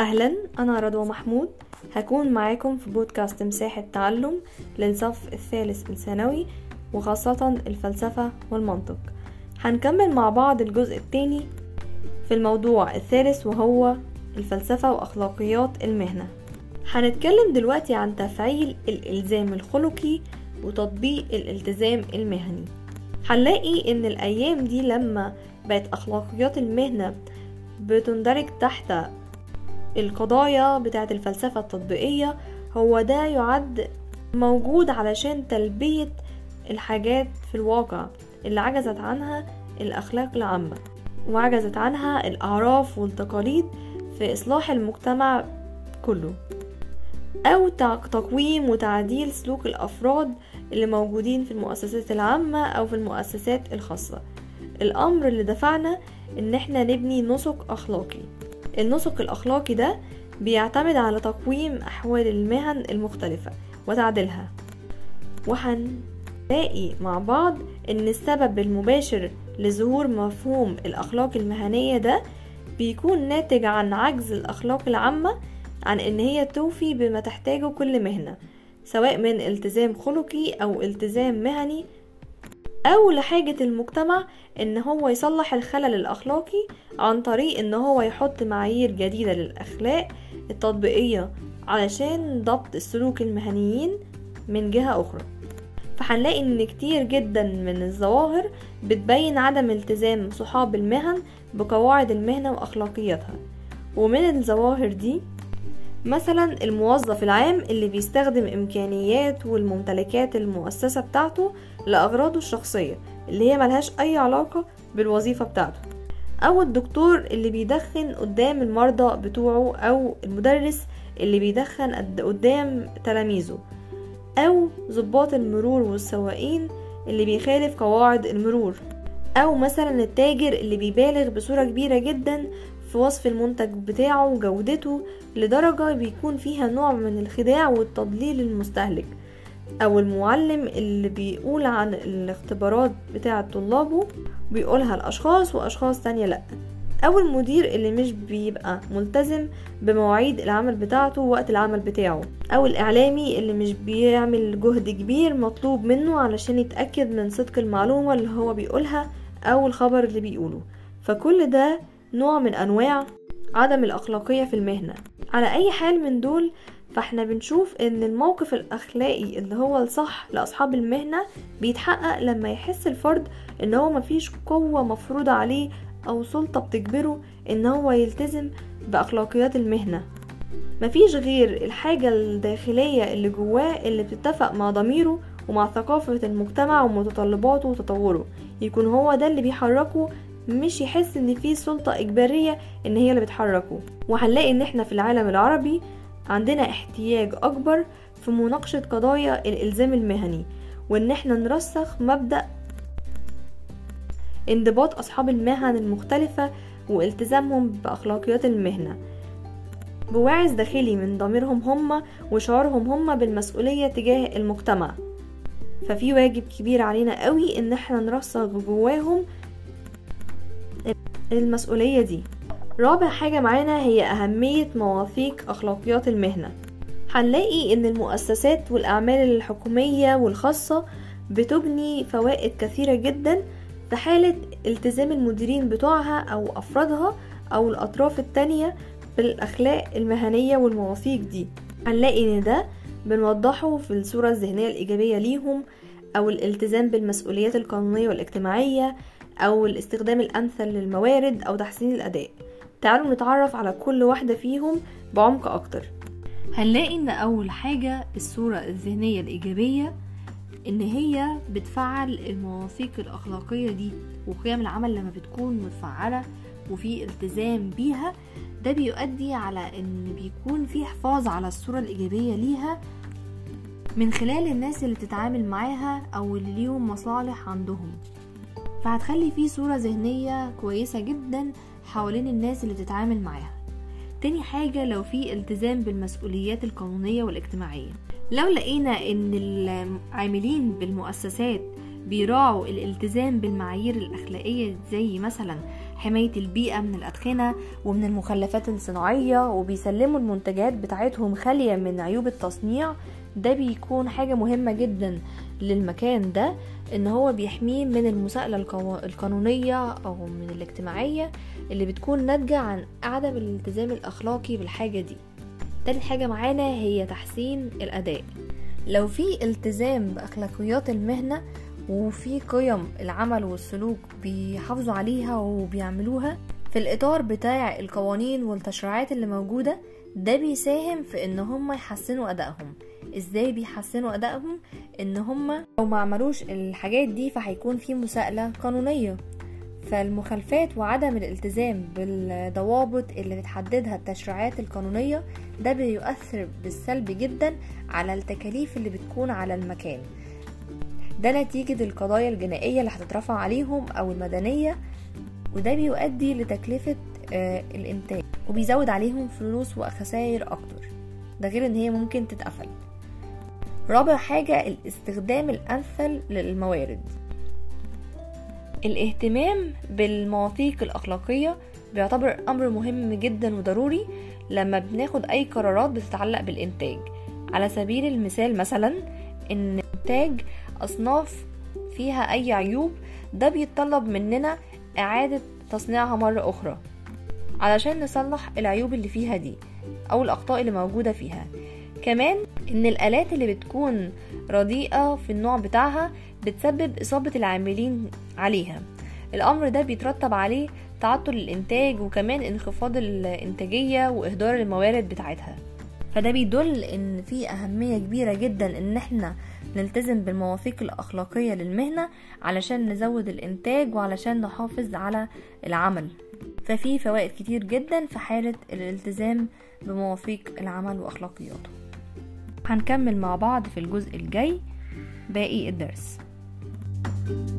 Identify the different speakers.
Speaker 1: أهلا أنا رضوى محمود. هكون معاكم في بودكاست مساحة تعلم للصف الثالث الثانوي وخاصة الفلسفة والمنطق. هنكمل مع بعض الجزء الثاني في الموضوع الثالث وهو الفلسفة وأخلاقيات المهنة. هنتكلم دلوقتي عن تفعيل الإلزام الخلقي وتطبيق الالتزام المهني. هنلاقي إن الأيام دي لما بقت أخلاقيات المهنة بتندرج تحت القضايا بتاعة الفلسفة التطبيقية هو ده يعد موجود علشان تلبية الحاجات في الواقع اللي عجزت عنها الأخلاق العامة وعجزت عنها الأعراف والتقاليد في إصلاح المجتمع كله أو تقويم وتعديل سلوك الأفراد اللي موجودين في المؤسسات العامة أو في المؤسسات الخاصة. الأمر اللي دفعنا إن إحنا نبني نسق أخلاقي. النسق الأخلاقي ده بيعتمد على تقويم أحوال المهن المختلفة وتعديلها. وهنلاقي مع بعض إن السبب المباشر لظهور مفهوم الأخلاق المهنية ده بيكون ناتج عن عجز الأخلاق العامة عن إن هي توفي بما تحتاجه كل مهنة سواء من التزام خلقي أو التزام مهني أو لحاجة المجتمع إن هو يصلح الخلل الأخلاقي عن طريق إن هو يحط معايير جديدة للأخلاق التطبيقية علشان ضبط السلوك المهنيين من جهة أخرى. فهنلاقي إن كتير جدا من الظواهر بتبين عدم التزام صحاب المهن بقواعد المهنة وأخلاقياتها. ومن الظواهر دي مثلا الموظف العام اللي بيستخدم إمكانيات والممتلكات المؤسسة بتاعته لأغراضه الشخصية اللي هي ملهاش أي علاقة بالوظيفة بتاعته. أو الدكتور اللي بيدخن قدام المرضى بتوعه أو المدرس اللي بيدخن قدام تلاميذه. أو ضباط المرور والسواقين اللي بيخالف قواعد المرور. أو مثلا التاجر اللي بيبالغ بصورة كبيرة جدا في وصف المنتج بتاعه وجودته لدرجة بيكون فيها نوع من الخداع والتضليل للمستهلك أو المعلم اللي بيقول عن الاختبارات بتاعة طلابه بيقولها لأشخاص وأشخاص تانية لأ أو المدير اللي مش بيبقى ملتزم بمواعيد العمل بتاعته وقت العمل بتاعه أو الإعلامي اللي مش بيعمل جهد كبير مطلوب منه علشان يتأكد من صدق المعلومة اللي هو بيقولها أو الخبر اللي بيقوله فكل ده نوع من أنواع عدم الأخلاقية في المهنة. على أي حال من دول فإحنا بنشوف إن الموقف الأخلاقي اللي هو الصح لأصحاب المهنة بيتحقق لما يحس الفرد إن هو مفيش قوة مفروضة عليه أو سلطة بتجبره إن هو يلتزم بأخلاقيات المهنة. مفيش غير الحاجة الداخلية اللي جواه اللي بتتفق مع ضميره ومع ثقافة المجتمع ومتطلباته وتطوره. يكون هو ده اللي بيحركه مش يحس إن في سلطة إجبارية إن هي اللي بتحركه. وهنلاقي إن إحنا في العالم العربي عندنا احتياج أكبر في مناقشة قضايا الإلزام المهني وإن إحنا نرسخ مبدأ انضباط أصحاب المهن المختلفة والتزامهم بأخلاقيات المهنة. بواعث داخلي من ضميرهم هم وشعورهم هم بالمسؤولية تجاه المجتمع. ففي واجب كبير علينا قوي إن إحنا نرسخ جواهم المسؤولية دي. رابع حاجة معانا هي أهمية مواثيق أخلاقيات المهنة. هنلاقي إن المؤسسات والأعمال الحكومية والخاصة بتبني فوائد كثيرة جدا في حالة التزام المديرين بتوعها أو أفرادها أو الأطراف التانية بالأخلاق المهنية والمواثيق دي. هنلاقي إن ده بنوضحه في الصورة الذهنية الإيجابية ليهم أو الالتزام بالمسؤوليات القانونية والاجتماعية أو الاستخدام الأمثل للموارد أو تحسين الأداء. تعالوا نتعرف على كل واحدة فيهم بعمق أكتر. هنلاقي إن أول حاجة الصورة الذهنية الإيجابية إن هي بتفعل المواثيق الأخلاقية دي وقيم العمل لما بتكون متفعلة وفي التزام بيها. ده بيؤدي على إن بيكون في حفاظ على الصورة الإيجابية ليها من خلال الناس اللي بتتعامل معاها أو اللي ليهم مصالح عندهم. فهتخلي فيه صورة ذهنية كويسة جدا حوالين الناس اللي بتتعامل معاها. تاني حاجة لو في التزام بالمسؤوليات القانونية والاجتماعية. لو لقينا إن العاملين بالمؤسسات بيراعوا الالتزام بالمعايير الأخلاقية زي مثلا حماية البيئة من الأدخنة ومن المخلفات الصناعية وبيسلموا المنتجات بتاعتهم خالية من عيوب التصنيع ده بيكون حاجة مهمة جدا. للمكان ده إن هو بيحميه من المساءلة القانونية أو من الاجتماعية اللي بتكون ناتجة عن عدم الالتزام الأخلاقي بالحاجة دي. تالت حاجة معانا هي تحسين الأداء. لو في التزام بأخلاقيات المهنة وفي قيم العمل والسلوك بيحافظوا عليها وبيعملوها في الإطار بتاع القوانين والتشريعات اللي موجودة ده بيساهم في إن هم يحسنوا أدائهم. إزاي بيحسنوا أدائهم إن هم لو ما عملوش الحاجات دي فهيكون في مساءلة قانونية. فالمخالفات وعدم الالتزام بالضوابط اللي بتحددها التشريعات القانونية ده بيؤثر بالسلب جدا على التكاليف اللي بتكون على المكان. ده نتيجة القضايا الجنائية اللي هتترفع عليهم أو المدنية وده بيؤدي لتكلفة آه الإنتاج وبيزود عليهم فلوس وخسائر أكتر. ده غير إن هي ممكن تتقفل. رابع حاجة الاستخدام الأمثل للموارد. الاهتمام بالمواثيق الأخلاقية بيعتبر أمر مهم جدا وضروري لما بناخد أي قرارات بتتعلق بالإنتاج. على سبيل المثال مثلا إن إنتاج أصناف فيها أي عيوب ده بيتطلب مننا إعادة تصنيعها مرة أخرى. علشان نصلح العيوب اللي فيها دي أو الأخطاء اللي موجودة فيها. كمان إن الآلات اللي بتكون رديئة في النوع بتاعها بتسبب إصابة العاملين عليها. الأمر ده بيترتب عليه تعطل الإنتاج وكمان انخفاض الإنتاجية وإهدار الموارد بتاعتها. فده بيدل إن في أهمية كبيرة جدا إن إحنا نلتزم بالمواثيق الأخلاقية للمهنة علشان نزود الإنتاج وعلشان نحافظ على العمل. ففي فوائد كتير جدا في حالة الالتزام بمواثيق العمل وأخلاقياته. هنكمل مع بعض في الجزء الجاي. باقي الدرس. thank you